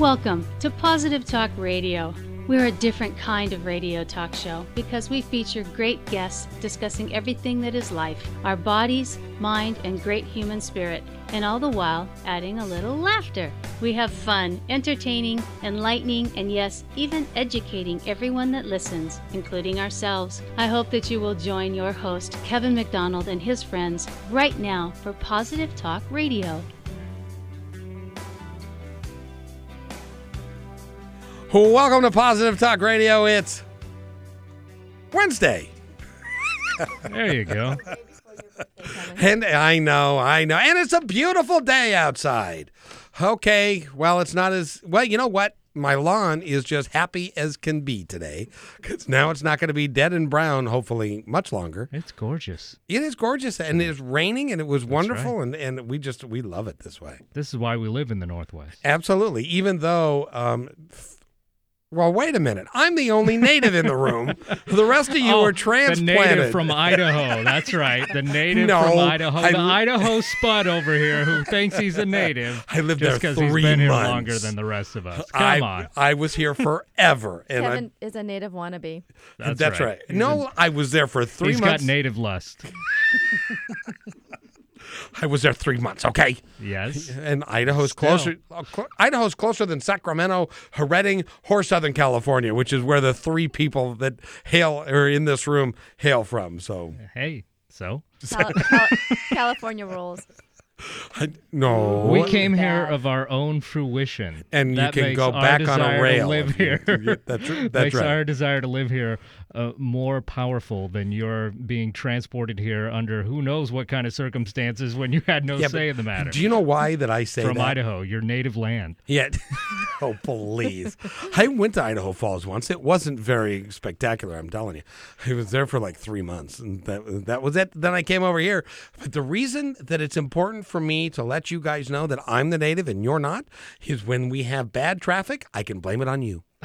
Welcome to Positive Talk Radio. We're a different kind of radio talk show because we feature great guests discussing everything that is life, our bodies, mind, and great human spirit, and all the while adding a little laughter. We have fun, entertaining, enlightening, and yes, even educating everyone that listens, including ourselves. I hope that you will join your host, Kevin McDonald, and his friends right now for Positive Talk Radio. Welcome to Positive Talk Radio. It's Wednesday. There you go. And I know, I know. And it's a beautiful day outside. Okay, well, it's not as well, you know what? My lawn is just happy as can be today because now it's not going to be dead and brown, hopefully, much longer. It's gorgeous. It is gorgeous and it's raining and it was wonderful. And, and we just, we love it this way. This is why we live in the Northwest. Absolutely. Even though, um, well, wait a minute. I'm the only native in the room. The rest of you Oh, are transplanted. The native from Idaho. That's right. The native No, from Idaho. I- the Idaho spud over here who thinks he's a native. I lived just there because he's three been here longer than the rest of us. Come I, on. I was here forever, and Kevin is a native wannabe. That's, that's right. He's No, a- I was there for three he's months. He's got native lust. I was there three months. Okay, Yes. and Idaho's Still. closer. uh, Idaho's closer than Sacramento, Redding, or Southern California, which is where the three people that hail are in this room hail from. So, Hey, so Cal- Cal- California rules. I, no, we came here of our own fruition. and you can go back on desire a to rail. live here. that's r- that's makes right. our desire to live here uh, more powerful than your being transported here under who knows what kind of circumstances when you had no Yeah, say in the matter. Do you know why that I say From that? Idaho, your native land. Yeah. oh, please. I went to Idaho Falls once. It wasn't very spectacular, I'm telling you. I was there for like three months, and that, that was it. Then I came over here. But the reason that it's important for me to let you guys know that I'm the native and you're not is when we have bad traffic, I can blame it on you.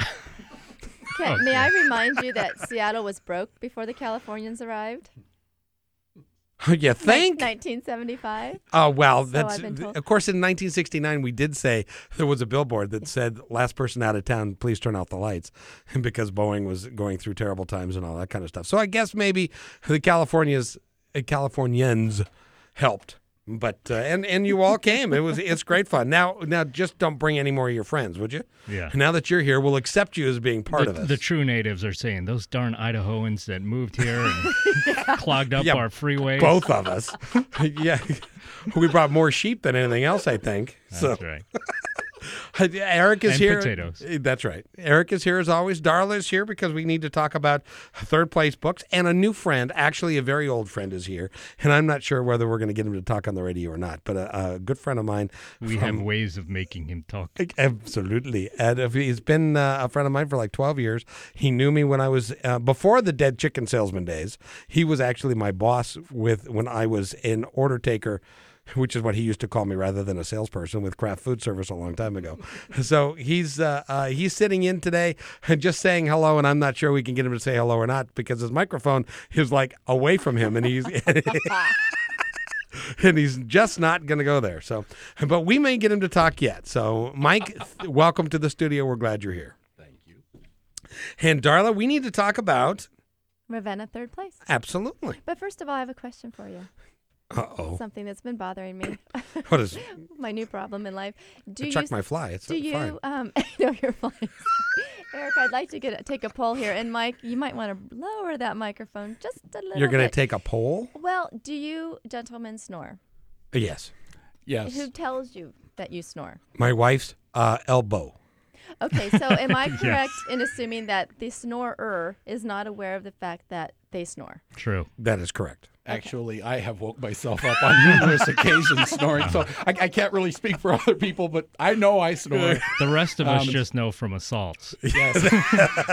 Okay, may I remind you that Seattle was broke before the Californians arrived? you think? 1975. Oh well, So that's I've been told. of course in 1969 we did say there was a billboard that said last person out of town please turn off the lights because Boeing was going through terrible times and all that kind of stuff. So I guess maybe the Californias uh, Californians helped. But uh, and and you all came. It was it's great fun. Now now just don't bring any more of your friends, would you? Yeah. Now that you're here, we'll accept you as being part the, of us. the true natives are saying those darn Idahoans that moved here and clogged up Yeah, our freeways. Both of us. yeah. We brought more sheep than anything else, I think. so That's right. Eric is And here. potatoes. That's right. Eric is here as always. Darla is here because we need to talk about third place books. And a new friend, actually a very old friend, is here. And I'm not sure whether we're going to get him to talk on the radio or not. But a, a good friend of mine. We from- have ways of making him talk. Absolutely. And if he's been uh, a friend of mine for like 12 years. He knew me when I was uh, before the dead chicken salesman days. He was actually my boss with when I was an order taker. Which is what he used to call me rather than a salesperson with Kraft food service a long time ago. So he's uh, uh, he's sitting in today and just saying hello, and I'm not sure we can get him to say hello or not because his microphone is like away from him, and he's and he's just not going to go there. So, but we may get him to talk yet. So, Mike, welcome to the studio. We're glad you're here. Thank you. And Darla, we need to talk about Ravenna, third place. absolutely. But first of all, I have a question for you. Uh oh. Something that's been bothering me. What is? my new problem in life. Do you check my fly. It's do fine. Do you um no you're fine. Eric, I'd like to get a, take a poll here and Mike, you might want to lower that microphone just a little You're going to take a poll? Well, do you gentlemen snore? Yes. Yes. Who tells you that you snore? My wife's uh, elbow. Okay, so am I correct in assuming that the snorer is not aware of the fact that they snore? True. That is correct. Actually, I have woke myself up on numerous occasions snoring, so I, I can't really speak for other people, but I know I snore. The rest of us Um, just know from assaults. Yes.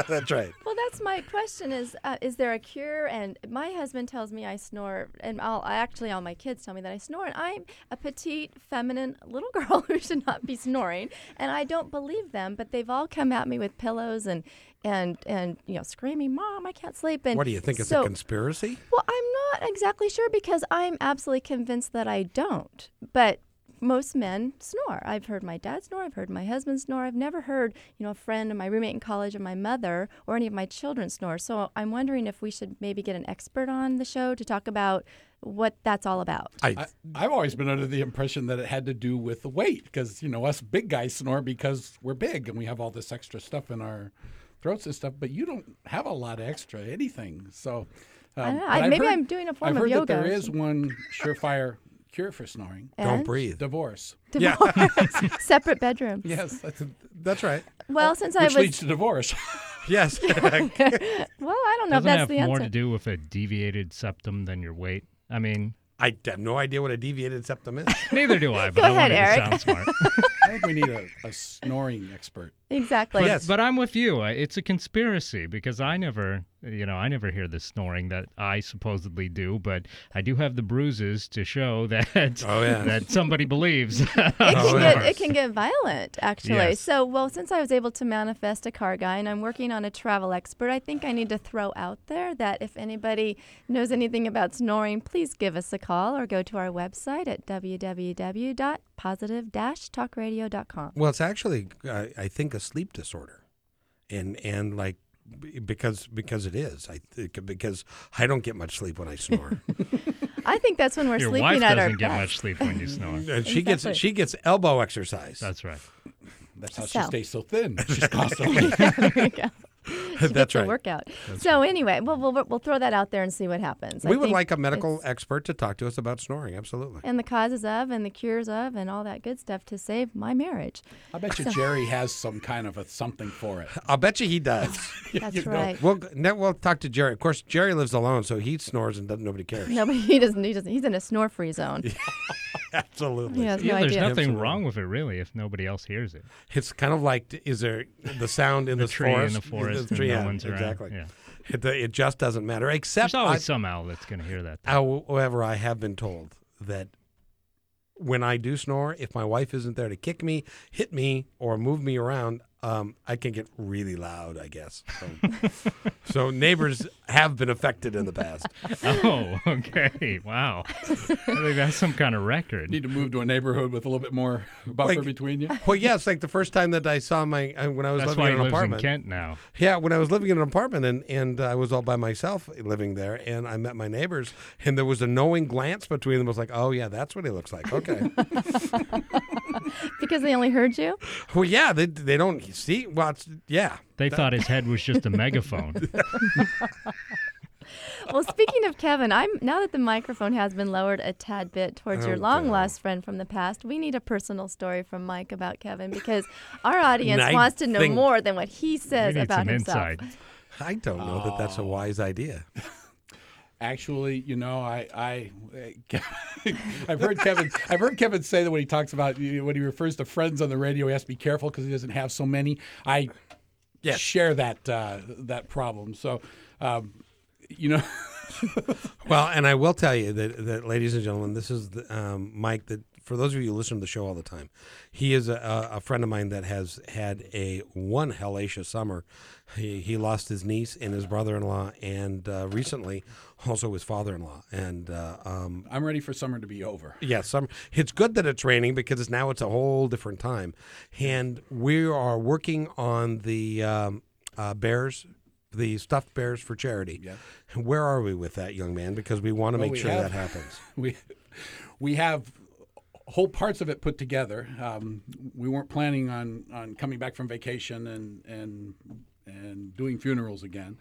That's right. That's my question: is uh, is there a cure? And my husband tells me I snore, and I'll actually all my kids tell me that I snore, and I'm a petite, feminine little girl who should not be snoring, and I don't believe them. But they've all come at me with pillows and and and you know screaming, "Mom, I can't sleep!" And What do you think? It's so, a conspiracy? Well, I'm not exactly sure because I'm absolutely convinced that I don't. But most men snore. I've heard my dad snore. I've heard my husband snore. I've never heard, you know, a friend or my roommate in college or my mother or any of my children snore. So I'm wondering if we should maybe get an expert on the show to talk about what that's all about. I, I, I've always been under the impression that it had to do with the weight because you know us big guys snore because we're big and we have all this extra stuff in our throats and stuff, but you don't have a lot of extra anything. So um, I don't know. I- maybe heard- I'm doing a form I've of heard yoga that there is one surefire cure for snoring: don't breathe. divorce. Yeah. divorce, separate bedrooms. Yes, that's That's right. Well, since I which was leads to divorce. Yes. well, I don't know Doesn't if that's have the more answer. to do with a deviated septum than your weight. I mean, I have no idea what a deviated septum is. neither do I, but Go I ahead, wanted Eric. to sound smart. I think we need a, a snoring expert. Exactly. But, Yes. but I'm with you. It's a conspiracy because I never, you know, I never hear the snoring that I supposedly do, but I do have the bruises to show that Oh, yeah. that somebody believes. It can, Oh, get, yeah. it can get violent, actually. Yes. So, well, since I was able to manifest a car guy and I'm working on a travel expert, I think I need to throw out there that if anybody knows anything about snoring, please give us a call or go to our website at www.positive-talkradio.com. Well, it's actually, uh, I think, a sleep disorder, and and like because because it is. I think because I don't get much sleep when I snore. I think that's when we're Your sleeping wife at our doesn't get best. much sleep when you snore. and uh, she gets she gets elbow exercise. That's right. That's how So. she stays so thin. She's constantly. there you go. She That's gets right. workout. so anyway, we'll, we'll we'll throw that out there and see what happens. I we would like a medical expert to talk to us about snoring. Absolutely. and the causes of and the cures of and all that good stuff to save my marriage. I bet you Jerry has some kind of a something for it. I'll bet you he does. That's You know, right. we'll we'll talk to Jerry. Of course, Jerry lives alone, so he snores and doesn't, nobody cares. Nobody he doesn't he doesn't he's in a snore free zone. Absolutely. Yeah, no there's idea. nothing Absolutely. wrong with it really if nobody else hears it. It's kind of like is there the sound in The the, tree in the forest The and no yeah, one's around. exactly. Yeah. It, it just doesn't matter. Except There's always I- some owl that's going to hear that. though. However, I have been told that when I do snore, if my wife isn't there to kick me, hit me, or move me around, um, I can get really loud. I guess. So, so neighbors have been affected in the past. Oh, okay. Wow. I think that's some kind of record. Need to move to a neighborhood with a little bit more buffer Like- between you. Well, yeah, like the first time that I saw my uh, when I was That's living why in he an lives in. Kent now. Yeah, when I was living in an apartment and and I was all by myself living there, and I met my neighbors, and there was a knowing glance between them. I was like, oh yeah, that's what he looks like. Okay. because they only heard you? well, yeah, they they don't see. Well, it's, yeah. They thought his head was just a megaphone. Well, speaking of Kevin, I'm now that the microphone has been lowered a tad bit towards your Oh, long God. lost friend from the past, we need a personal story from Mike about Kevin because our audience wants to know more than what he says about some himself. insight. I don't know that that's a oh. wise idea. Actually, you know, I, I, I've heard Kevin, I've heard Kevin say that when he talks about when he refers to friends on the radio, he has to be careful because he doesn't have so many. I Yes. share that uh, that problem. So, um, you know, Well, and I will tell you that, that ladies and gentlemen, this is the, um, Mike. That for those of you who listen to the show all the time, he is a, a friend of mine that has had a one hellacious summer. He, he lost his niece and his brother-in-law, and uh, recently also his father-in-law. And uh, um, I'm ready for summer to be over. yeah, some. It's good that it's raining because it's now it's a whole different time, and we are working on the um, uh, bears, the stuffed bears for charity. Yeah. Where are we with that, young man? Because we want to Well, make sure have- that happens. we we have whole parts of it put together. Um, we weren't planning on, on coming back from vacation and and and doing funerals again.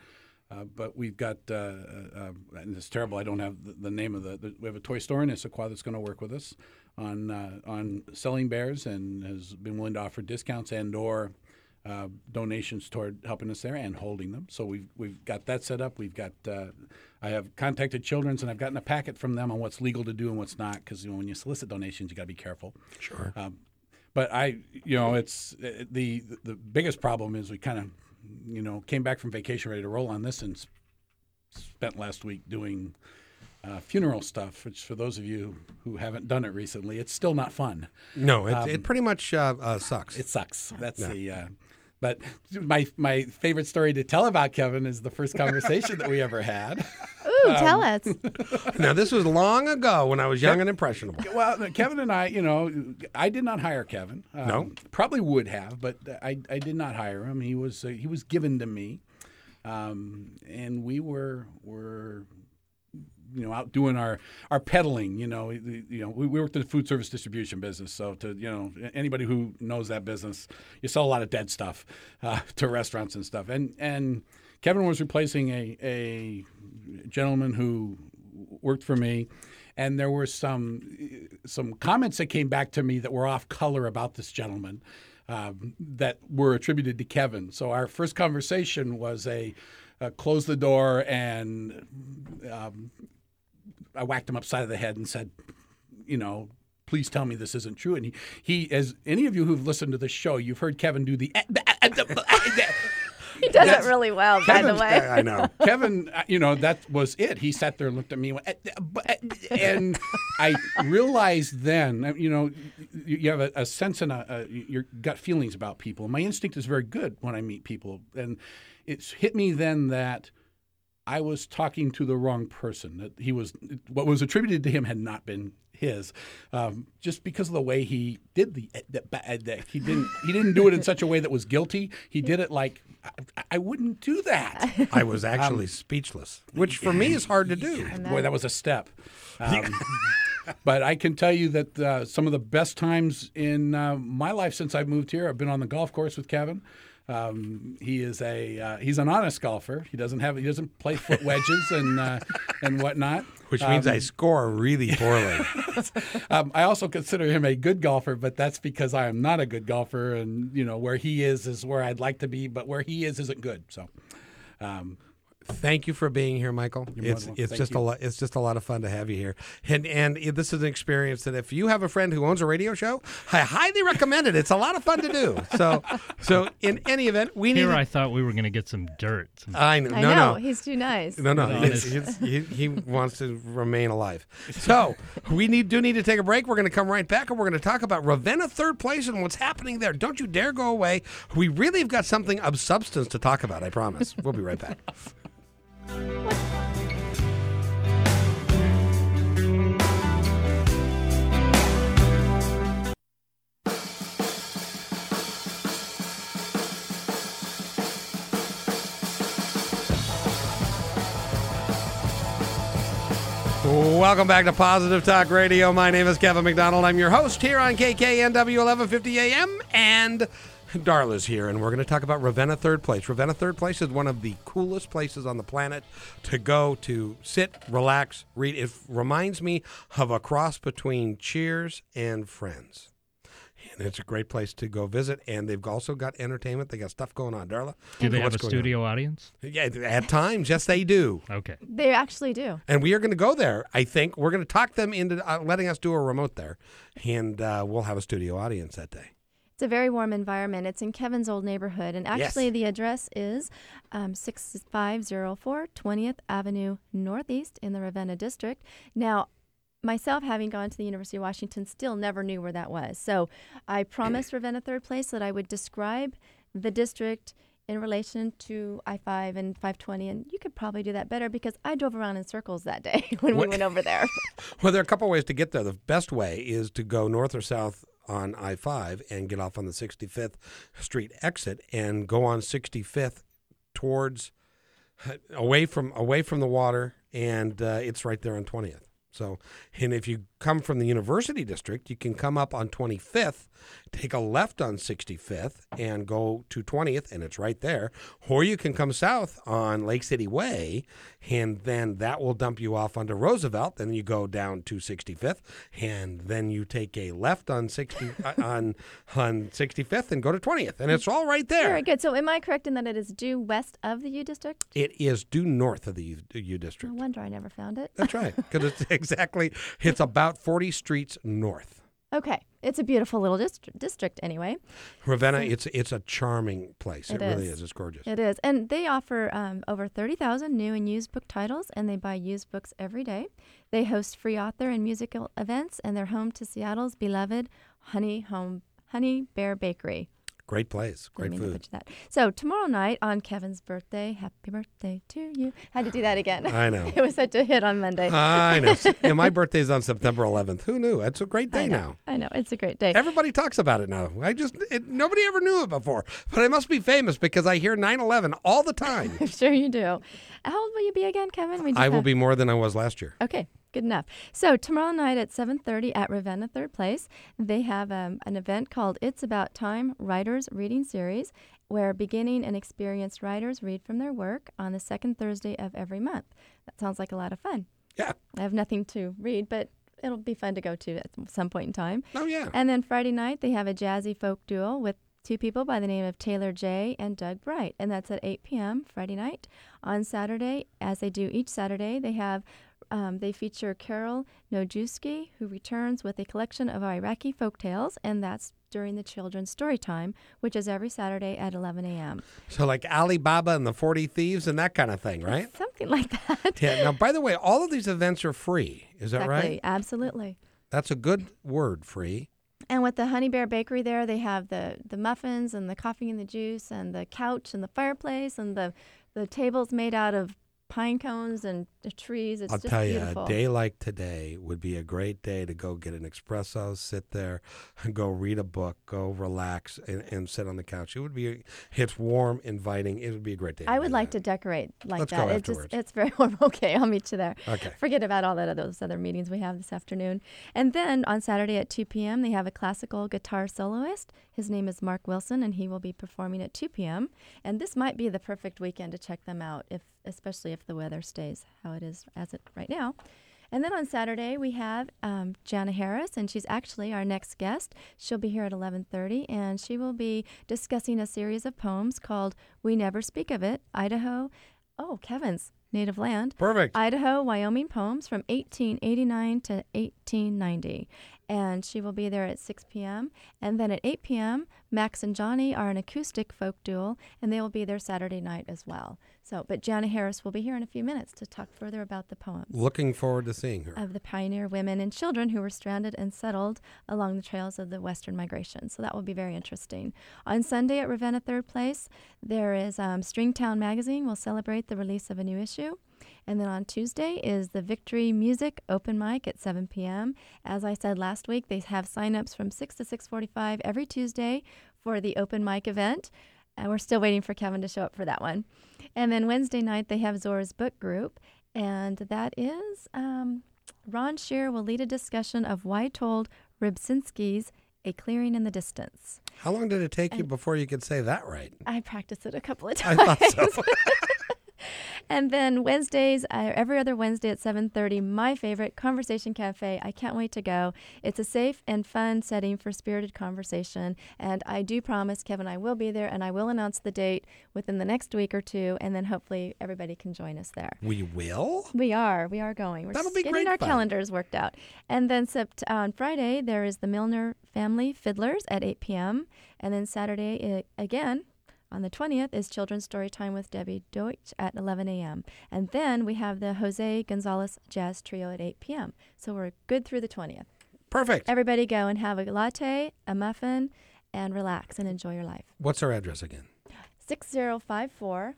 Uh, but we've got, uh, uh, uh, and it's terrible. I don't have the, the name of the, the. We have a toy store in Issaquah that's going to work with us on uh, on selling bears and has been willing to offer discounts and or uh, donations toward helping us there and holding them. So we've we've got that set up. We've got uh, I have contacted Children's and I've gotten a packet from them on what's legal to do and what's not because you know, when you solicit donations, you got to be careful. Sure. Um, but I, you know, it's uh, the the biggest problem is we kind of, you know, came back from vacation ready to roll on this and spent last week doing. Uh, funeral stuff, which for those of you who haven't done it recently, it's still not fun. No, it, Um, it pretty much uh, uh, sucks. It sucks. That's the uh, But my my favorite story to tell about Kevin is the first conversation that we ever had. Ooh, tell us. Now, this was long ago when I was young and impressionable. Well, Kevin and I, you know, I did not hire Kevin. Um, No? probably would have, but I, I did not hire him. He was uh, he was given to me, um, and we were were you know out doing our our peddling. You know, you know we, we worked in the food service distribution business, so to you know anybody who knows that business, you sell a lot of dead stuff uh, to restaurants and stuff. And and Kevin was replacing a a gentleman who worked for me. And there were some some comments that came back to me that were off color about this gentleman um, that were attributed to Kevin. So our first conversation was a uh, close the door and um, I whacked him upside of the head and said, you know, please tell me this isn't true. And he, he as any of you who've listened to this show, you've heard Kevin do the. He does That's- it really well, by the way. I know. Kevin, uh, you know, that was it. He sat there and looked at me, and, went, "Eh, eh, eh," and I realized then, uh, you know, you you have a, a sense and a, a, your gut feelings about people. My instinct is very good when I meet people, and it's hit me then that I was talking to the wrong person. That he was what was attributed to him had not been his, um, just because of the way he did the, eh, the, eh, the he didn't he didn't do it in such a way that was guilty. He did it like I, I wouldn't do that. I was actually speechless, which for me is hard to do. Boy, that was a step. Um, but I can tell you that uh, some of the best times in uh, my life since I've moved here, I've been on the golf course with Kevin. Um, he is a uh, he's an honest golfer. He doesn't have he doesn't play foot wedges and uh, and whatnot. Which means I score really poorly. Um, I also consider him a good golfer, but that's because I am not a good golfer, and you know where he is is where I'd like to be, but where he is isn't good. So. Thank you for being here, Michael. more It's it's Thank just you. a lot. It's just a lot of fun to have you here, and and this is an experience that if you have a friend who owns a radio show, I highly recommend it. It's a lot of fun to do. So so in any event, we need. Here, I thought we were going to get some dirt. Some I know. I No, know. no. He's too nice. No, no, he's, he's, he, he wants to remain alive. So we need do need to take a break. We're going to come right back, and we're going to talk about Ravenna third place and what's happening there. Don't you dare go away. We really have got something of substance to talk about. I promise. We'll be right back. Welcome back to Positive Talk Radio. My name is Kevin McDonald. I'm your host here on KKNW 1150 AM, and Darla's here, and we're going to talk about Ravenna Third Place. Ravenna Third Place is one of the coolest places on the planet to go to sit, relax, read. It reminds me of a cross between Cheers and Friends. And it's a great place to go visit, and they've also got entertainment. They got stuff going on, Darla. Do they have a going on? studio audience? Yeah, at times, yes, they do. Okay. They actually do. And we are going to go there. I think we're going to talk them into uh, letting us do a remote there, and uh, we'll have a studio audience that day. It's a very warm environment. It's in Kevin's old neighborhood. And Yes. actually, the address is um, 6504 20th Avenue Northeast in the Ravenna District. Now, myself, having gone to the University of Washington, still never knew where that was. So I promised Ravenna Third Place that I would describe the district in relation to I 5 and 520. And you could probably do that better because I drove around in circles that day when we went over there. Well, there are a couple ways to get there. The best way is to go north or south on I 5 and get off on the 65th Street exit and go on 65th towards away from away from the water, and uh, it's right there on 20th. So, and if you come from the University District, you can come up on 25th, take a left on 65th, and go to 20th, and it's right there. Or you can come south on Lake City Way, and then that will dump you off onto Roosevelt. Then you go down to 65th, and then you take a left on 60 uh, on on 65th and go to 20th, and it's all right there. Very good. So, am I correct in that it is due west of the U District? It is due north of the U, U District. No wonder I never found it. That's right, because it's exactly it's about 40 streets north. Okay, it's a beautiful little dist- district anyway. Ravenna, it's it's a charming place. It, It really is. is. It's gorgeous. It is, and they offer um, over thirty thousand new and used book titles, and they buy used books every day. They host free author and musical events, and they're home to Seattle's beloved Honey Home Honey Bear Bakery. Great place. Great to food. that. So tomorrow night on Kevin's birthday, happy birthday to you. Had to do that again. I know. it was such a hit on Monday. I know. yeah, my birthday's on September 11th. Who knew? It's a great day I now. I know. It's a great day. Everybody talks about it now. I just it, nobody ever knew it before, but I must be famous because I hear 9/11 all the time. I'm sure you do. How old will you be again, Kevin? I will be more than I was last year. Okay, good enough. So tomorrow night at 7:30 at Ravenna Third Place, they have um, an event called "It's About Time" Writers Reading Series, where beginning and experienced writers read from their work on the second Thursday of every month. That sounds like a lot of fun. Yeah. I have nothing to read, but it'll be fun to go to at some point in time. Oh yeah. And then Friday night, they have a jazzy folk duo with two people by the name of Taylor J. and Doug Bright. And that's at 8 p.m. Friday night. On Saturday, as they do each Saturday, they have um, they feature Carol Nojewski, who returns with a collection of Iraqi folk tales, and that's during the children's story time, which is every Saturday at 11 a.m. So like Alibaba and the 40 Thieves and that kind of thing, right? Something like that. Yeah. Now, by the way, all of these events are free. Is that exactly. right? Absolutely. That's a good word, free. And with the Honey Bear Bakery there, they have the, the muffins and the coffee and the juice and the couch and the fireplace and the, the tables made out of pine cones and the trees. It's I'll just tell beautiful. you, a day like today would be a great day to go get an espresso, sit there, go read a book, go relax, and, and sit on the couch. It would be, it's warm, inviting. It would be a great day. I would like that. to decorate like Let's that. go it just afterwards. it's very warm. Okay, I'll meet you there. Okay. Forget about all that those other meetings we have this afternoon. And then on Saturday at 2 p.m. they have a classical guitar soloist. His name is Mark Wilson, and he will be performing at 2 p.m. And this might be the perfect weekend to check them out, if especially if the weather stays how it is as it right now. And then on Saturday we have um, Jana Harris, and she's actually our next guest. She'll be here at 11:30, and she will be discussing a series of poems called "We Never Speak of It," Idaho. Oh, Kevin's native land. Perfect. Idaho, Wyoming poems from 1889 to 1890. And she will be there at 6 p.m. And then at 8 p.m., Max and Johnny are an acoustic folk duo, and they will be there Saturday night as well. So, but Jana Harris will be here in a few minutes to talk further about the poems Looking forward to seeing her. of the pioneer women and children who were stranded and settled along the trails of the Western migration. So that will be very interesting. On Sunday at Ravenna Third Place, there is um, Stringtown Magazine will celebrate the release of a new issue. And then on Tuesday is the Victory Music Open Mic at 7 p.m. As I said last week, they have sign-ups from 6 to 6:45 every Tuesday for the open mic event. And we're still waiting for Kevin to show up for that one. And then Wednesday night they have Zora's Book Group, and that is um, Ron Shear will lead a discussion of Witold Rybczynski's A Clearing in the Distance. How long did it take you before you could say that right? I practiced it a couple of I times. thought so. and then Wednesdays, uh, every other Wednesday at 7:30, my favorite Conversation Cafe. I can't wait to go. It's a safe and fun setting for spirited conversation, and I do promise, Kevin, I will be there, and I will announce the date within the next week or two, and then hopefully everybody can join us there. we will? We are. We are going. We're That'll be getting great our fun. calendars worked out. And then sept- on Friday, there is the Milner Family Fiddlers at 8 p.m. And then Saturday, uh, again, on the 20th, is Children's Story Time with Debbie Deutsch at 11 a.m. And then we have the Jose Gonzalez Jazz Trio at 8 p.m. So we're good through the 20th. Perfect. Everybody go and have a latte, a muffin, and relax and enjoy your life. What's our address again? 6054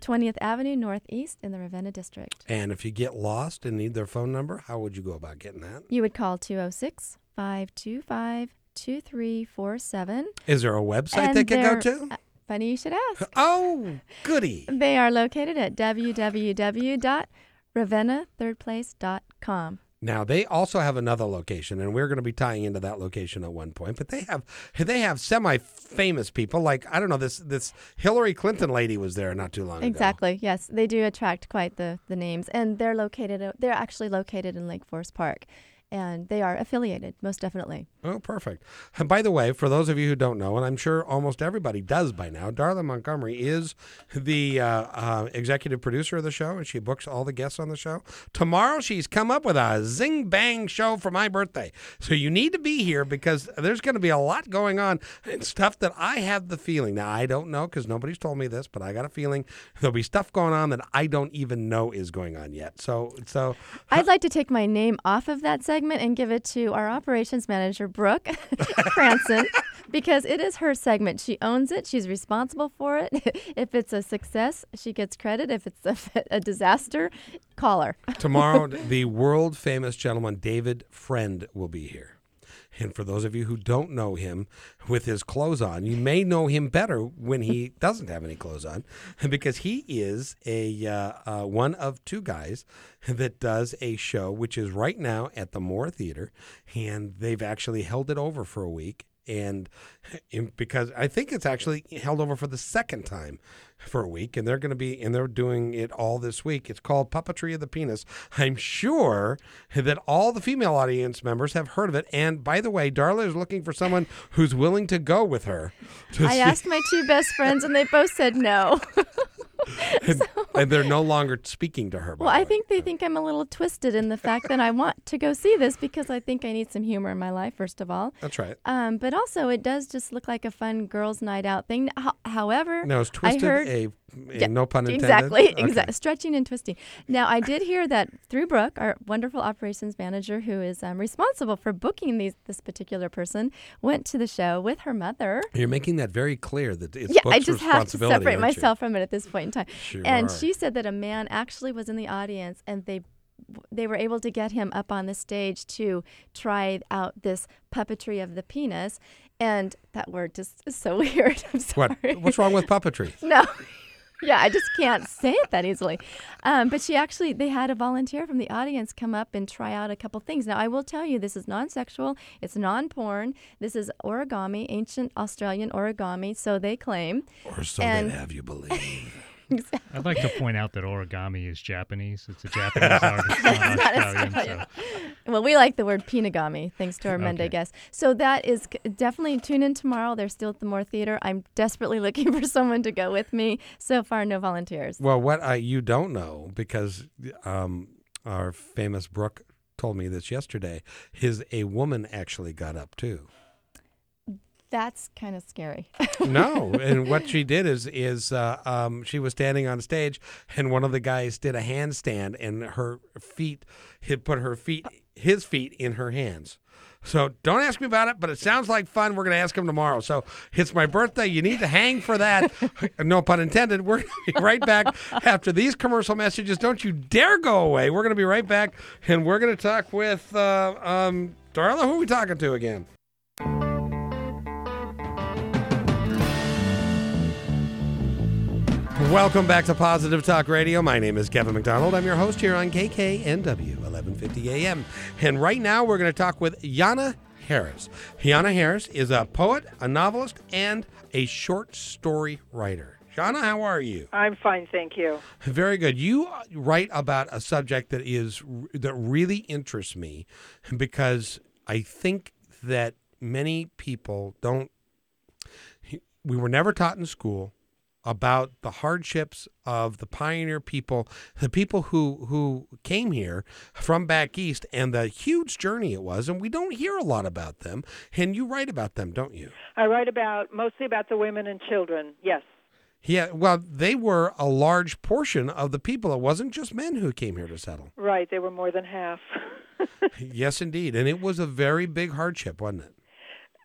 20th Avenue Northeast in the Ravenna District. And if you get lost and need their phone number, how would you go about getting that? You would call 206 525 2347. Is there a website they can go to? Uh, funny you should ask. Oh, goody. They are located at www.ravennathirdplace.com. Now they also have another location, and we're going to be tying into that location at one point. But they have they have semi-famous people, like I don't know this this Hillary Clinton lady was there not too long ago. Exactly. Yes, they do attract quite the, the names, and they're located. They're actually located in Lake Forest Park, and they are affiliated, most definitely. Oh, perfect. And by the way, for those of you who don't know, and I'm sure almost everybody does by now, Darla Montgomery is the uh, uh, executive producer of the show, and she books all the guests on the show. Tomorrow, she's come up with a zing bang show for my birthday. So you need to be here because there's going to be a lot going on and stuff that I have the feeling. Now, I don't know because nobody's told me this, but I got a feeling there'll be stuff going on that I don't even know is going on yet. So, so I'd like to take my name off of that segment and give it to our operations manager, Brooke Cranston. because it is her segment. She owns it. She's responsible for it. if it's a success, she gets credit. If it's a, a disaster, call her. Tomorrow, the world famous gentleman David Friend will be here. And for those of you who don't know him with his clothes on, you may know him better when he doesn't have any clothes on, because he is a uh, uh, one of two guys that does a show which is right now at the Moore Theater, and they've actually held it over for a week. And because I think it's actually held over for the second time for a week, and they're going to be and they're doing it all this week. It's called Puppetry of the Penis. I'm sure that all the female audience members have heard of it. And by the way, Darla is looking for someone who's willing to go with her. I see- asked my two best friends, and they both said no. and, and they're no longer speaking to her. Well, I think they think I'm a little twisted in the fact that I want to go see this because I think I need some humor in my life, first of all. that's right. Um, but also, it does just look like a fun girls' night out thing. Ho- however, Now, is twisted I heard a, a Yeah, no pun intended? exactly, Okay. exactly, stretching and twisting. Now, I did hear that through Brooke, our wonderful operations manager, who is um, responsible for booking these this particular person, went to the show with her mother. You're making that very clear that it's yeah, I just have to separate aren't you? myself from it at this point in time. Sure and are. she said that a man actually was in the audience, and they they were able to get him up on the stage to try out this puppetry of the penis. And that word just is so weird. I'm sorry. What? What's wrong with puppetry? No. Yeah, I just can't say it that easily. Um, but she actually, they had a volunteer from the audience come up and try out a couple things. Now, I will tell you, this is non sexual, it's non porn, this is origami, ancient Australian origami, so they claim. Or so And- they have you believe. I'd like to point out that origami is Japanese. It's a Japanese art. It's not Australian. So. Well, we like the word pinagami, thanks to our Monday guest. So that is definitely tune in tomorrow. They're still at the Moore Theater. I'm desperately looking for someone to go with me. So far, no volunteers. Well, what I, you don't know, because um, our famous Brooke told me this yesterday, is a woman actually got up too. That's kind of scary. no, and what she did is is uh, um, she was standing on stage, and one of the guys did a handstand, and her feet, he put her feet, his feet in her hands. So don't ask me about it, but it sounds like fun. We're going to ask him tomorrow. So it's my birthday. You need to hang for that. no pun intended. We're going to be right back after these commercial messages. Don't you dare go away. We're going to be right back, and we're going to talk with uh, um, Darla. Who are we talking to again? Welcome back to Positive Talk Radio. My name is Kevin McDonald. I'm your host here on KKNW 1150 AM. And right now we're going to talk with Yana Harris. Yana Harris is a poet, a novelist, and a short story writer. Yana, how are you? I'm fine, thank you. Very good. You write about a subject that is that really interests me because I think that many people don't we were never taught in school about the hardships of the pioneer people, the people who who came here from back east and the huge journey it was and we don't hear a lot about them and you write about them, don't you? I write about mostly about the women and children. Yes. Yeah, well, they were a large portion of the people. It wasn't just men who came here to settle. Right, they were more than half. yes, indeed. And it was a very big hardship, wasn't it?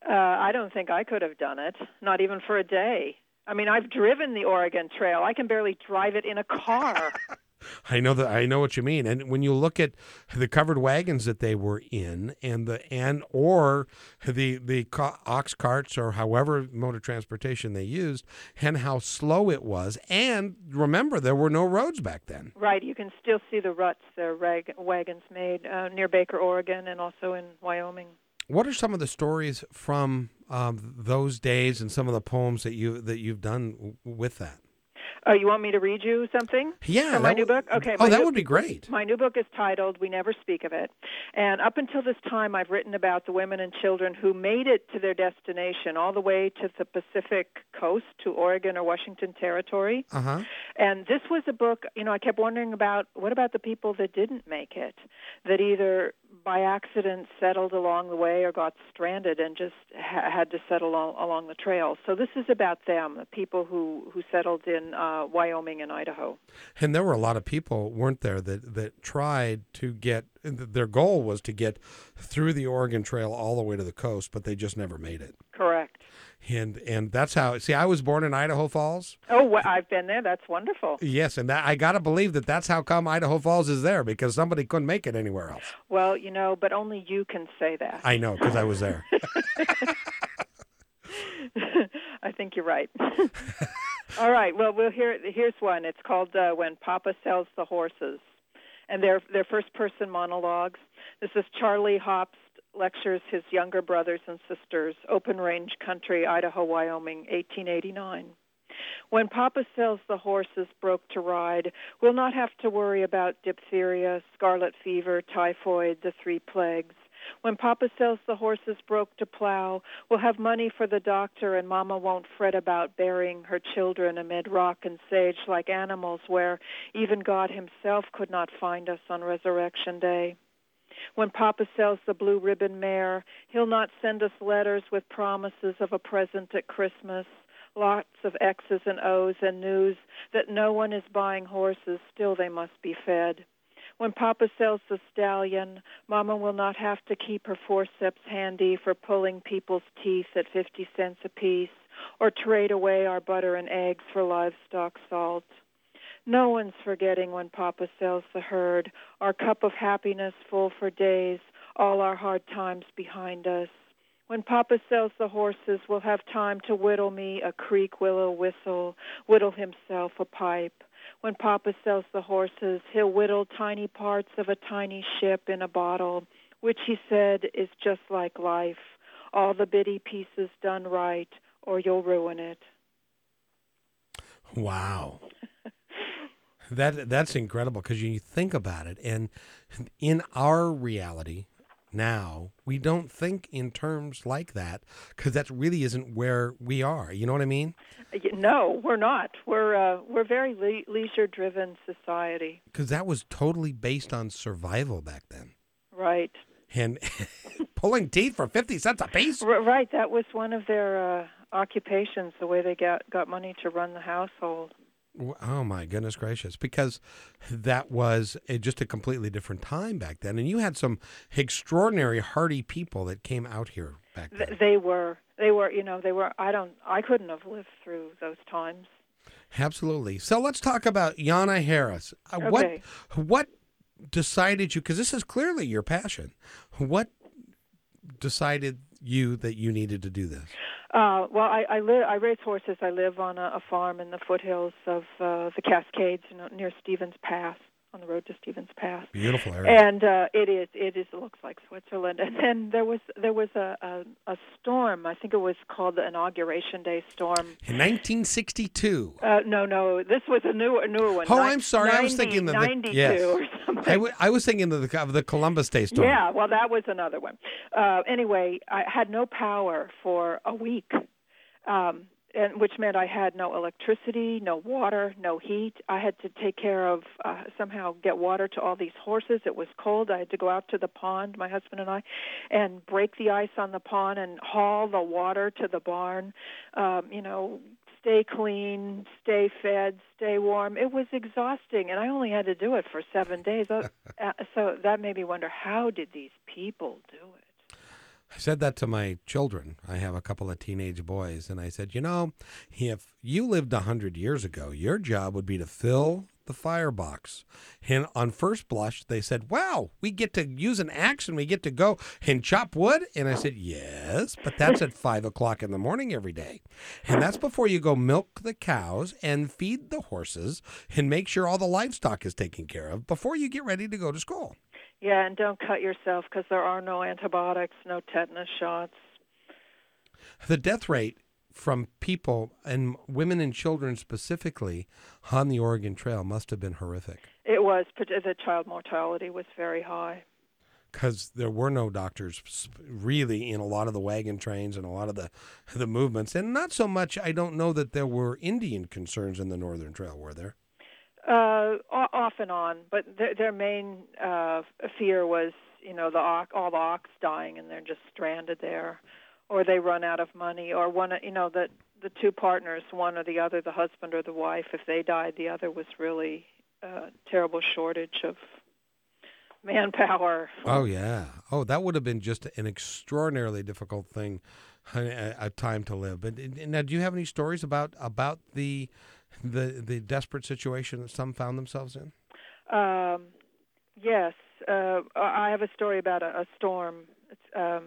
uh, I don't think I could have done it, not even for a day. I mean, I've driven the Oregon Trail. I can barely drive it in a car. I know that I know what you mean. And when you look at the covered wagons that they were in, and the and or the the ox carts or however mode of transportation they used, and how slow it was, and remember there were no roads back then. right, you can still see the ruts their rag- wagons made uh, near Baker, Oregon, and also in Wyoming. What are some of the stories from um, those days, and some of the poems that you that you've done with that? Oh, you want me to read you something? Yeah, From my new book? Okay, Oh, that new- would be great. My new book is titled We Never Speak of It. And up until this time, I've written about the women and children who made it to their destination, all the way to the Pacific coast, to Oregon or Washington Territory. Uh huh. And this was a book, you know, I kept wondering about what about the people that didn't make it, that either by accident settled along the way or got stranded and just ha- had to settle al- along the trail. So this is about them, the people who, who settled in uh, Uh, Wyoming and Idaho. And there were a lot of people, weren't there, that, that tried to get, their goal was to get through the Oregon Trail all the way to the coast, but they just never made it. Correct. and and that's how. See, I was born in Idaho Falls. Oh, wh- I've been there. That's wonderful. Yes, and that I got to believe that that's how come Idaho Falls is there because somebody couldn't make it anywhere else. Well, you know, but only you can say that. I know because I was there. I think you're right. All right. Well, we'll hear. Here's one. It's called uh, "When Papa Sells the Horses," and they're they're first person monologues. This is Charlie Hopst lectures his younger brothers and sisters, Open Range Country, Idaho, Wyoming, 1889. When Papa sells the horses broke to ride, we'll not have to worry about diphtheria, scarlet fever, typhoid, the three plagues. When Papa sells the horses broke to plow, we'll have money for the doctor, and Mama won't fret about burying her children amid rock and sage like animals where even God Himself could not find us on Resurrection Day. When Papa sells the blue ribbon mare, he'll not send us letters with promises of a present at Christmas, lots of X's and O's and news that no one is buying horses, still they must be fed. When Papa sells the stallion, Mama will not have to keep her forceps handy for pulling people's teeth at 50 cents apiece or trade away our butter and eggs for livestock salt. No one's forgetting when Papa sells the herd, our cup of happiness full for days, all our hard times behind us. When Papa sells the horses, we'll have time to whittle me a creek willow whistle, whittle himself a pipe. When Papa sells the horses, he'll whittle tiny parts of a tiny ship in a bottle, which he said is just like life. All the bitty pieces done right, or you'll ruin it. Wow. that that's incredible because you think about it and in our reality now we don't think in terms like that because that really isn't where we are you know what i mean No, we're not. We're uh, we're very le- leisure-driven society, because that was totally based on survival back then right? and pulling teeth for 50 cents a piece R- right. That was one of their uh, occupations. The way they got got money to run the household. Oh my goodness gracious! Because that was a, just a completely different time back then, and you had some extraordinary hardy people that came out here back then. Th- they were they were you know they were. I don't. I couldn't have lived through those times. Absolutely. So let's talk about Yana Harris. Uh, Okay. What what decided you? Because this is clearly your passion. What decided you that you needed to do this? Uh, well, I I, live, I raise horses. I live on a, a farm in the foothills of uh, the Cascades, you know, near Stevens Pass, on the road to Stevens Pass. Beautiful area. and uh, it is it is it looks like Switzerland. And then there was there was a, a a storm. I think it was called the inauguration day storm. In 1962. Uh, no, no, this was a new a newer one. Oh, Ni- I'm sorry. I was thinking of the- 92 yes. or something. I, w- I was thinking of the, of the Columbus Day storm. Yeah, well, that was another one. Uh, anyway, I had no power for a week, um, and which meant I had no electricity, no water, no heat. I had to take care of uh, somehow get water to all these horses. It was cold. I had to go out to the pond, my husband and I, and break the ice on the pond and haul the water to the barn. Um, you know, stay clean, stay fed, stay warm. It was exhausting, and I only had to do it for seven days. Uh, uh, so that made me wonder how did these people do it? I said that to my children. I have a couple of teenage boys, and I said, you know, if you lived a hundred years ago, your job would be to fill the firebox. And on first blush, they said, wow, we get to use an axe and we get to go and chop wood. And I said, yes, but that's at five o'clock in the morning every day. And that's before you go milk the cows and feed the horses and make sure all the livestock is taken care of before you get ready to go to school. Yeah, and don't cut yourself because there are no antibiotics, no tetanus shots. The death rate from people and women and children specifically on the Oregon Trail must have been horrific It was the child mortality was very high. because there were no doctors really in a lot of the wagon trains and a lot of the the movements, and not so much. I don't know that there were Indian concerns in the Northern Trail, were there? Uh, off and on, but their, their main uh, fear was, you know, the ox, all the ox dying, and they're just stranded there, or they run out of money, or one, you know, the the two partners, one or the other, the husband or the wife, if they died, the other was really a terrible shortage of manpower. Oh yeah. Oh, that would have been just an extraordinarily difficult thing a, a time to live. But uh, now, do you have any stories about about the the the desperate situation that some found themselves in? Um, yes, uh, I have a story about a, a storm. It's, um,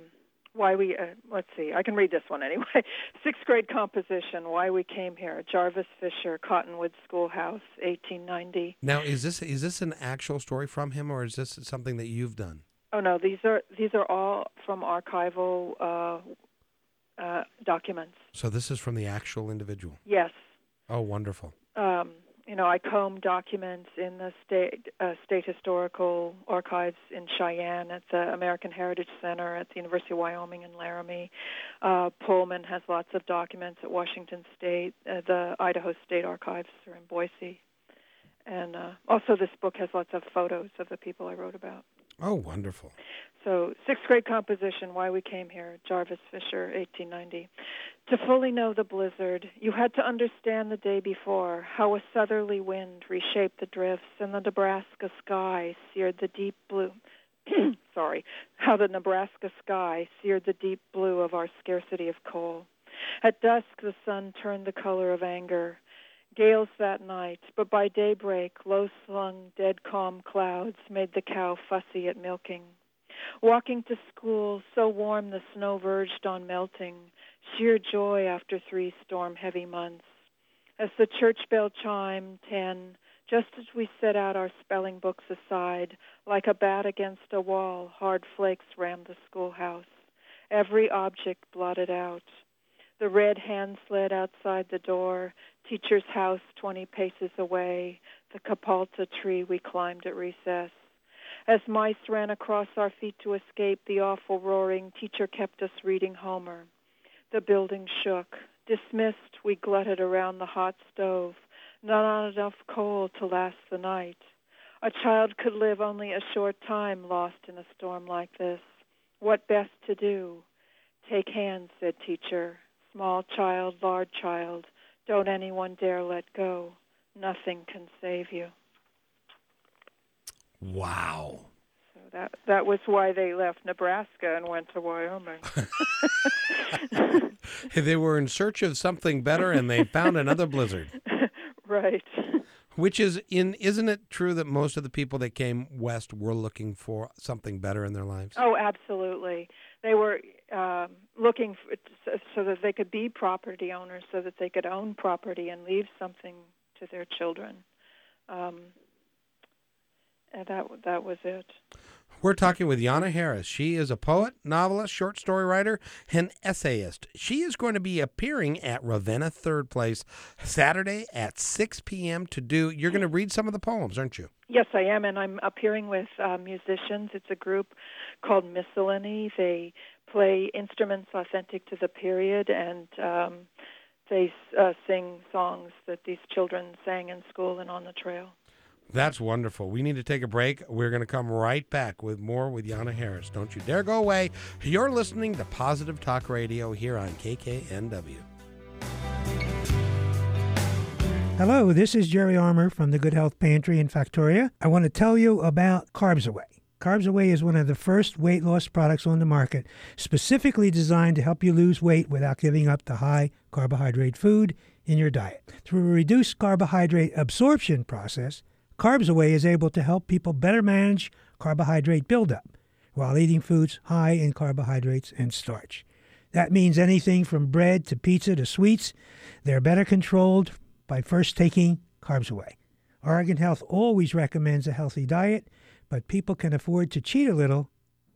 why we uh, let's see. I can read this one anyway. Sixth grade composition why we came here jarvis fisher cottonwood schoolhouse 1890 now is this is this an actual story from him or is this something that you've done? Oh no. These are these are all from archival uh, uh, documents. So this is from the actual individual? Yes oh wonderful um, you know, I comb documents in the state uh, state historical archives in Cheyenne, at the American Heritage Center, at the University of Wyoming in Laramie. Uh, Pullman has lots of documents at Washington State. Uh, the Idaho State Archives are in Boise, and uh, also this book has lots of photos of the people I wrote about. Oh, wonderful! So, sixth grade composition, Why We Came Here, Jarvis Fisher, 1890. To fully know the blizzard, you had to understand the day before how a southerly wind reshaped the drifts and the Nebraska sky seared the deep blue. sorry, how the Nebraska sky seared the deep blue of our scarcity of coal. At dusk, the sun turned the color of anger. Gales that night, but by daybreak, low slung, dead calm clouds made the cow fussy at milking. Walking to school, so warm the snow verged on melting, sheer joy after three storm heavy months. As the church bell chimed ten, just as we set out our spelling books aside, like a bat against a wall, hard flakes rammed the schoolhouse. Every object blotted out. The red hand sled outside the door, teacher's house twenty paces away, the catalpa tree we climbed at recess. As mice ran across our feet to escape the awful roaring, teacher kept us reading Homer. The building shook. Dismissed, we glutted around the hot stove. Not on enough coal to last the night. A child could live only a short time lost in a storm like this. What best to do? Take hands, said teacher. Small child, large child, don't anyone dare let go. Nothing can save you. Wow. That that was why they left Nebraska and went to Wyoming. they were in search of something better and they found another blizzard. right. Which is in isn't it true that most of the people that came west were looking for something better in their lives? Oh, absolutely. They were um, looking for, so that they could be property owners, so that they could own property and leave something to their children. Um, and that that was it. We're talking with Yana Harris. She is a poet, novelist, short story writer, and essayist. She is going to be appearing at Ravenna Third Place Saturday at 6 p.m. to do. You're going to read some of the poems, aren't you? Yes, I am, and I'm appearing with uh, musicians. It's a group called Miscellany. They play instruments authentic to the period, and um, they uh, sing songs that these children sang in school and on the trail. That's wonderful. We need to take a break. We're going to come right back with more with Yana Harris. Don't you dare go away. You're listening to Positive Talk Radio here on KKNW. Hello, this is Jerry Armour from the Good Health Pantry in Factoria. I want to tell you about Carbs Away. Carbs Away is one of the first weight loss products on the market, specifically designed to help you lose weight without giving up the high carbohydrate food in your diet. Through a reduced carbohydrate absorption process, Carbs Away is able to help people better manage carbohydrate buildup while eating foods high in carbohydrates and starch. That means anything from bread to pizza to sweets. They're better controlled by first taking Carbs Away. Oregon Health always recommends a healthy diet, but people can afford to cheat a little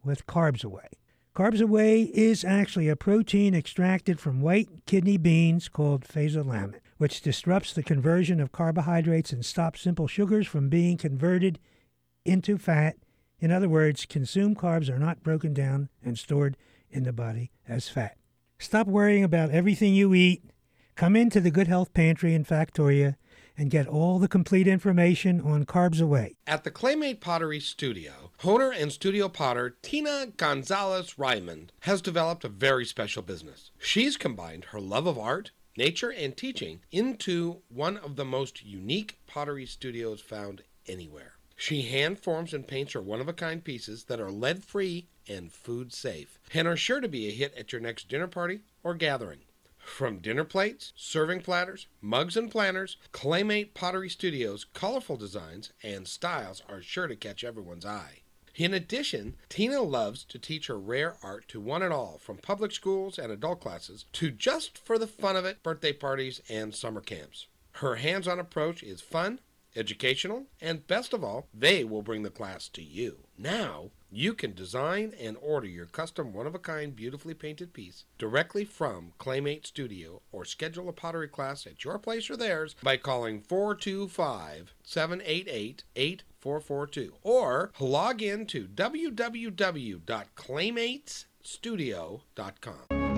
with Carbs Away. Carbs Away is actually a protein extracted from white kidney beans called phenylalanine which disrupts the conversion of carbohydrates and stops simple sugars from being converted into fat. In other words, consumed carbs are not broken down and stored in the body as fat. Stop worrying about everything you eat. Come into the Good Health Pantry in Factoria and get all the complete information on Carbs Away. At the Claymate Pottery Studio, owner and studio potter Tina Gonzalez Ryman has developed a very special business. She's combined her love of art, nature, and teaching into one of the most unique pottery studios found anywhere. She hand forms and paints her one of a kind pieces that are lead free and food safe, and are sure to be a hit at your next dinner party or gathering. From dinner plates, serving platters, mugs, and planners, Claymate Pottery Studios' colorful designs and styles are sure to catch everyone's eye. In addition, Tina loves to teach her rare art to one and all, from public schools and adult classes to just for the fun of it, birthday parties and summer camps. Her hands on approach is fun, educational, and best of all, they will bring the class to you. Now, you can design and order your custom one of a kind beautifully painted piece directly from Claymate Studio or schedule a pottery class at your place or theirs by calling 425 788 8442 or log in to www.claymatestudio.com.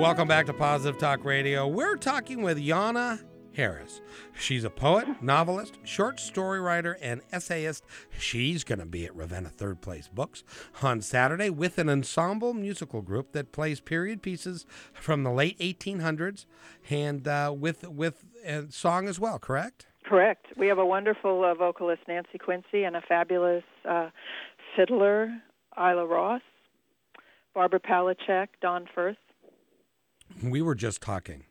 Welcome back to Positive Talk Radio. We're talking with Yana Harris. She's a poet, novelist, short story writer, and essayist. She's going to be at Ravenna Third Place Books on Saturday with an ensemble musical group that plays period pieces from the late 1800s and uh, with with a song as well. Correct? Correct. We have a wonderful uh, vocalist, Nancy Quincy, and a fabulous uh, fiddler, Isla Ross, Barbara Palachek, Don Firth. We were just talking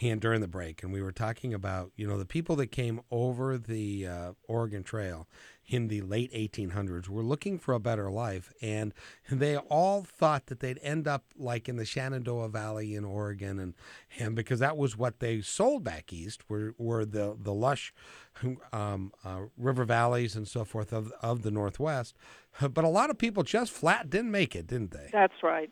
and during the break, and we were talking about you know the people that came over the uh, Oregon Trail in the late 1800s were looking for a better life, and they all thought that they'd end up like in the Shenandoah Valley in Oregon, and and because that was what they sold back east were were the the lush um, uh, river valleys and so forth of of the Northwest, but a lot of people just flat didn't make it, didn't they? That's right.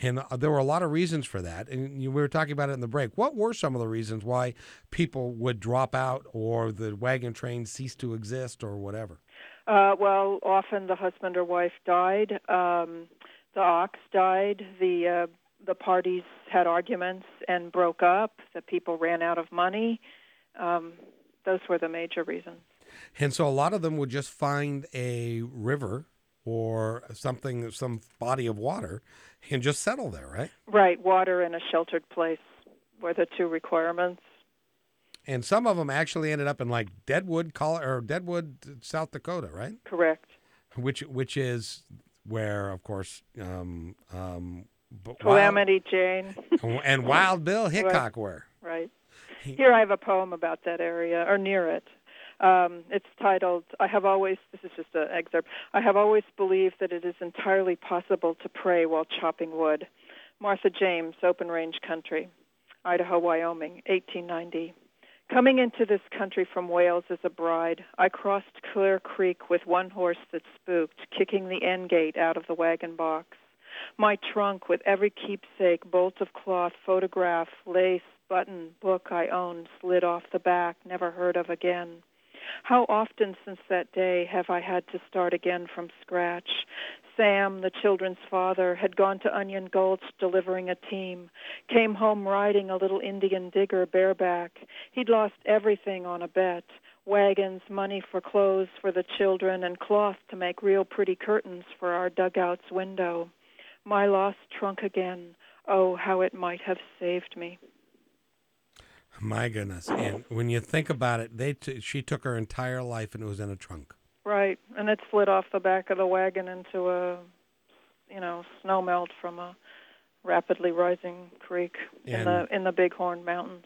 And uh, there were a lot of reasons for that. And we were talking about it in the break. What were some of the reasons why people would drop out or the wagon train cease to exist or whatever? Uh, well, often the husband or wife died, um, the ox died, the uh, the parties had arguments and broke up, the people ran out of money. Um, those were the major reasons. And so a lot of them would just find a river or something, some body of water, and just settle there, right? Right, water in a sheltered place were the two requirements. And some of them actually ended up in like Deadwood, or Deadwood, South Dakota, right? Correct. Which which is where, of course, um, um, Calamity Jane and Wild Bill Hickok were. Right. Here I have a poem about that area or near it. Um, it's titled, I have always, this is just an excerpt, I have always believed that it is entirely possible to pray while chopping wood. Martha James, Open Range Country, Idaho, Wyoming, 1890. Coming into this country from Wales as a bride, I crossed Clear Creek with one horse that spooked, kicking the end gate out of the wagon box. My trunk with every keepsake, bolt of cloth, photograph, lace, button, book I owned slid off the back, never heard of again. How often since that day have I had to start again from scratch? Sam, the children's father, had gone to Onion Gulch delivering a team, came home riding a little Indian digger bareback. He'd lost everything on a bet wagons, money for clothes for the children, and cloth to make real pretty curtains for our dugout's window. My lost trunk again. Oh, how it might have saved me. My goodness! And when you think about it, they t- she took her entire life and it was in a trunk. Right, and it slid off the back of the wagon into a, you know, snow melt from a rapidly rising creek in And- the in the Bighorn Mountains.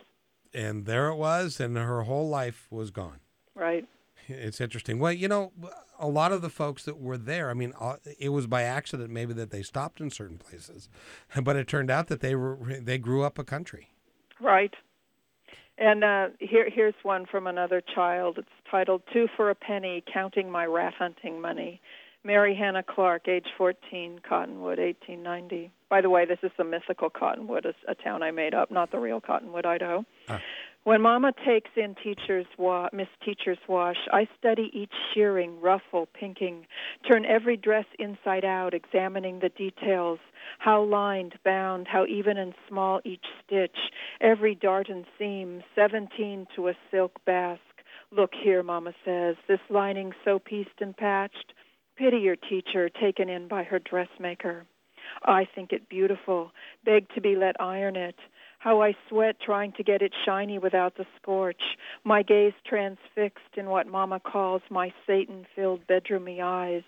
And there it was, and her whole life was gone. Right. It's interesting. Well, you know, a lot of the folks that were there, I mean, uh, it was by accident maybe that they stopped in certain places, but it turned out that they were they grew up a country. Right. And uh, here, here's one from another child. It's titled Two for a Penny Counting My Rat Hunting Money. Mary Hannah Clark, age 14, Cottonwood, 1890. By the way, this is the mythical Cottonwood, a, a town I made up, not the real Cottonwood, Idaho. Ah. When Mama takes in teacher's wa- Miss Teacher's wash, I study each shearing, ruffle, pinking, turn every dress inside out, examining the details, how lined, bound, how even and small each stitch, every dart and seam, seventeen to a silk basque. Look here, Mama says, this lining so pieced and patched. Pity your teacher, taken in by her dressmaker. I think it beautiful, beg to be let iron it. How I sweat trying to get it shiny without the scorch, my gaze transfixed in what Mama calls my Satan filled bedroomy eyes.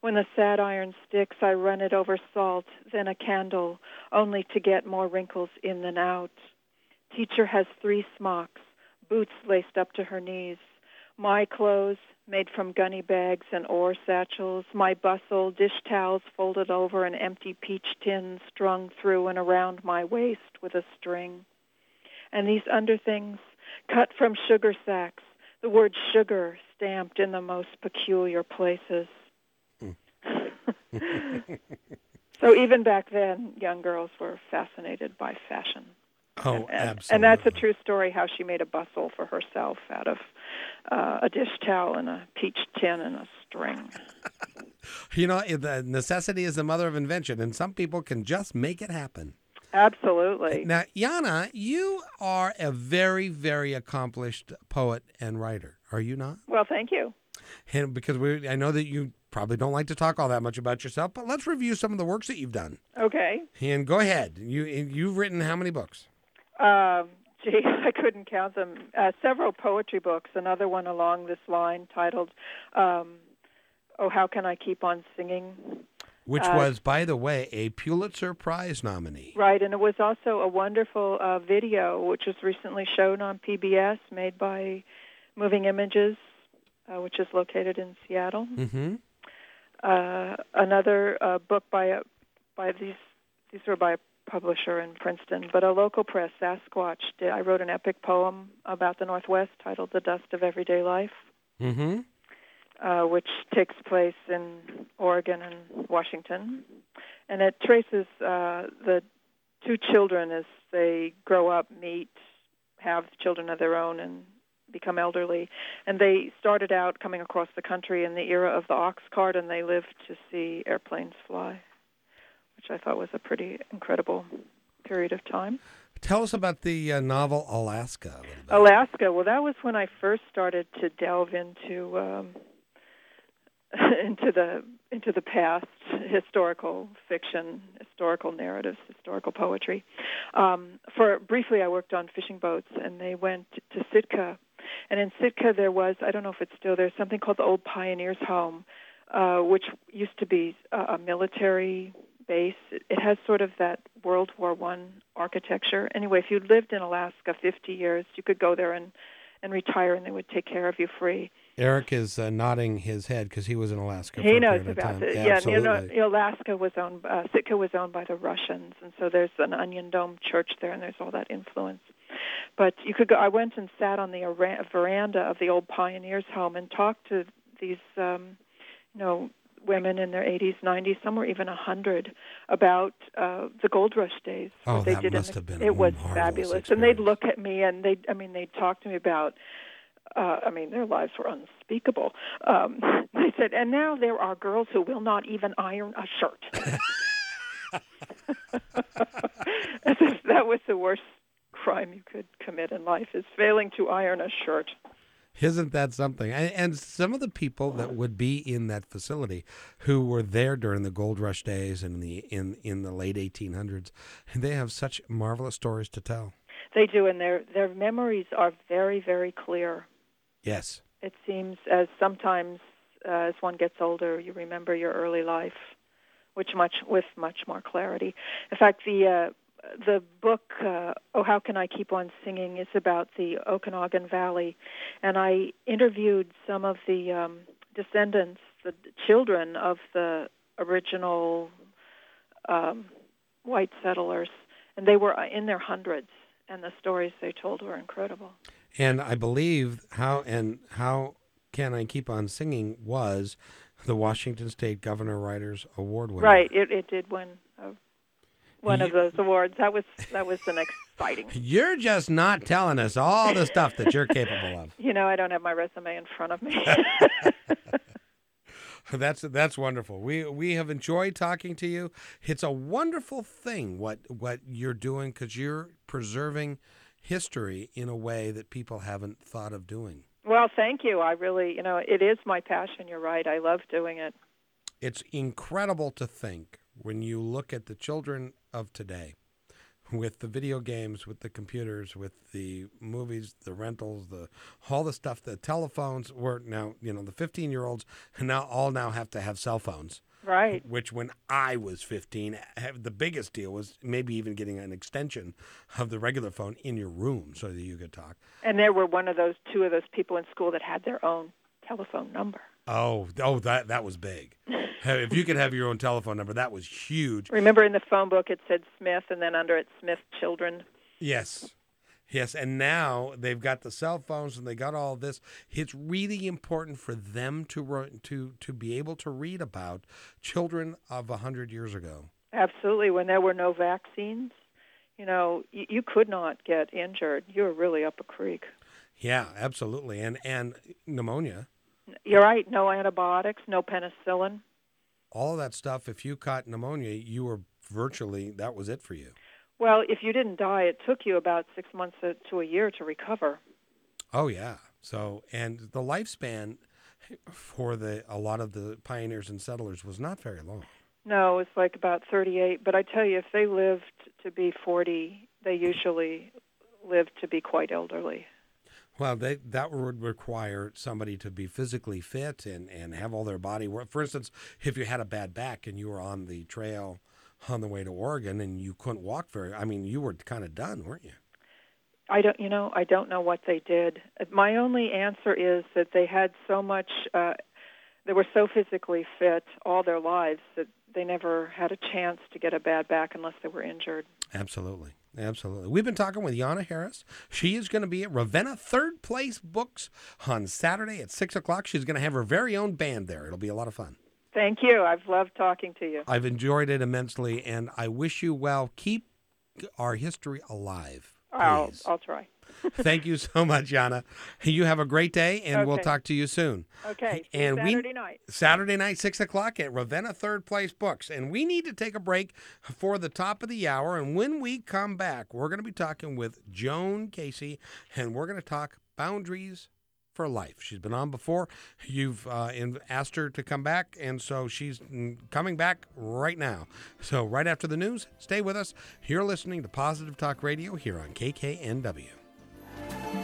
When the sad iron sticks, I run it over salt, then a candle, only to get more wrinkles in than out. Teacher has three smocks, boots laced up to her knees. My clothes, made from gunny bags and ore satchels, my bustle, dish towels folded over an empty peach tin strung through and around my waist with a string. And these underthings, cut from sugar sacks, the word sugar stamped in the most peculiar places. Hmm. so even back then, young girls were fascinated by fashion. Oh, and, absolutely. And that's a true story how she made a bustle for herself out of uh, a dish towel and a peach tin and a string. You know, the necessity is the mother of invention, and some people can just make it happen. Absolutely. Now, Yana, you are a very, very accomplished poet and writer, are you not? Well, thank you. And because we, I know that you probably don't like to talk all that much about yourself, but let's review some of the works that you've done. Okay. And go ahead. You you've written how many books? Uh, gee, I couldn't count them. Uh, several poetry books. Another one along this line titled um, "Oh, How Can I Keep on Singing." Which Uh, was, by the way, a Pulitzer Prize nominee. Right, and it was also a wonderful uh, video which was recently shown on PBS, made by Moving Images, uh, which is located in Seattle. Mm-hmm. Uh, another uh, book by a, by these these were by a publisher in Princeton, but a local press, Sasquatch. Did, I wrote an epic poem about the Northwest titled "The Dust of Everyday Life." Mm-hmm. uh, which takes place in Oregon and Washington, and it traces uh, the two children as they grow up, meet, have children of their own, and become elderly. And they started out coming across the country in the era of the ox cart, and they lived to see airplanes fly, which I thought was a pretty incredible period of time. Tell us about the uh, novel Alaska. a bit. Alaska. Well, that was when I first started to delve into um, into the into the past, historical fiction, historical narratives, historical poetry. Um, for briefly, I worked on fishing boats, and they went to Sitka, and in Sitka there was I don't know if it's still there something called the Old Pioneers Home, uh, which used to be a, a military base. It, it has sort of that World War One architecture. Anyway, if you lived in Alaska 50 years, you could go there and and retire, and they would take care of you free. Eric is uh, nodding his head because he was in Alaska. for He knows about it. Yeah, you know. Alaska was owned, uh, Sitka was owned by the Russians, and so there's an Onion Dome church there, and there's all that influence. But you could go. I went and sat on the veranda of the old pioneers' home and talked to these, um, you know, women in their 80s, 90s, some were even 100, about uh, the gold rush days. Oh, they that did must the- have been It was fabulous, and they'd look at me and they, I mean, they'd talk to me about uh, I mean, their lives were unspeakable. Um, they said, and now there are girls who will not even iron a shirt. As if that was the worst crime you could commit in life is failing to iron a shirt. Isn't that something? And, and some of the people that would be in that facility who were there during the gold rush days and in the in in the late 1800s, they have such marvelous stories to tell. They do, and their their memories are very, very clear. Yes. It seems as sometimes uh, as one gets older, you remember your early life, which much with much more clarity. In fact, the uh, the book uh, "Oh How Can I Keep on Singing" is about the Okanagan Valley, and I interviewed some of the um, descendants, the children of the original um, white settlers, and they were uh, in their hundreds, and the stories they told were incredible. And I believe how and how can I keep on singing was the Washington State Governor Writers Award winner. Right, it it did win uh, one of those awards. That was that was an exciting. You're just not telling us all the stuff that you're capable of. You know, I don't have my resume in front of me. That's that's wonderful. We we have enjoyed talking to you. It's a wonderful thing what what you're doing because you're preserving history in a way that people haven't thought of doing. well, thank you. I really, you know, it is my passion. You're right. I love doing it. It's incredible to think when you look at the children of today with the video games, with the computers, with the movies, the rentals, the all the stuff. The telephones were now, you know, the 15 year olds now all now have to have cell phones. Right. Which, when I was 15, eh, the biggest deal was maybe even getting an extension of the regular phone in your room so that you could talk. And there were one of those, two of those people in school that had their own telephone number. Oh, oh, that that was big. if you could have your own telephone number, that was huge. Remember in the phone book it said Smith, and then under it Smith Children. Yes. Yes, and now they've got the cell phones and they got all this. It's really important for them to to to be able to read about children of a hundred years ago. Absolutely, when there were no vaccines, you know, you, you could not get injured. You were really up a creek. Yeah, absolutely, and and pneumonia. You're right. No antibiotics, no penicillin. All of that stuff. If you caught pneumonia, you were virtually that was it for you. Well, if you didn't die, it took you about six months to a year to recover. Oh yeah. So and the lifespan for the a lot of the pioneers and settlers was not very long. No, it's like about 38. But I tell you, if they lived to be 40, they usually lived to be quite elderly. Well, they, that would require somebody to be physically fit and, and have all their body work. For instance, if you had a bad back and you were on the trail on the way to Oregon and you couldn't walk very, I mean, you were kind of done, weren't you? I don't, you know, I don't know what they did. My only answer is that they had so much, uh, they were so physically fit all their lives that they never had a chance to get a bad back unless they were injured. Absolutely. Absolutely. We've been talking with Yana Harris. She is going to be at Ravenna Third Place Books on Saturday at 6 o'clock. She's going to have her very own band there. It'll be a lot of fun. Thank you. I've loved talking to you. I've enjoyed it immensely, and I wish you well. Keep our history alive. Please. I'll, I'll try. Thank you so much, Yana. You have a great day, and okay. we'll talk to you soon. Okay. And Saturday we, night. Saturday night, six o'clock at Ravenna Third Place Books, and we need to take a break for the top of the hour. And when we come back, we're going to be talking with Joan Casey, and we're going to talk boundaries for life. She's been on before. You've uh, asked her to come back, and so she's coming back right now. So, right after the news, stay with us. You're listening to Positive Talk Radio here on KKNW. Thank you.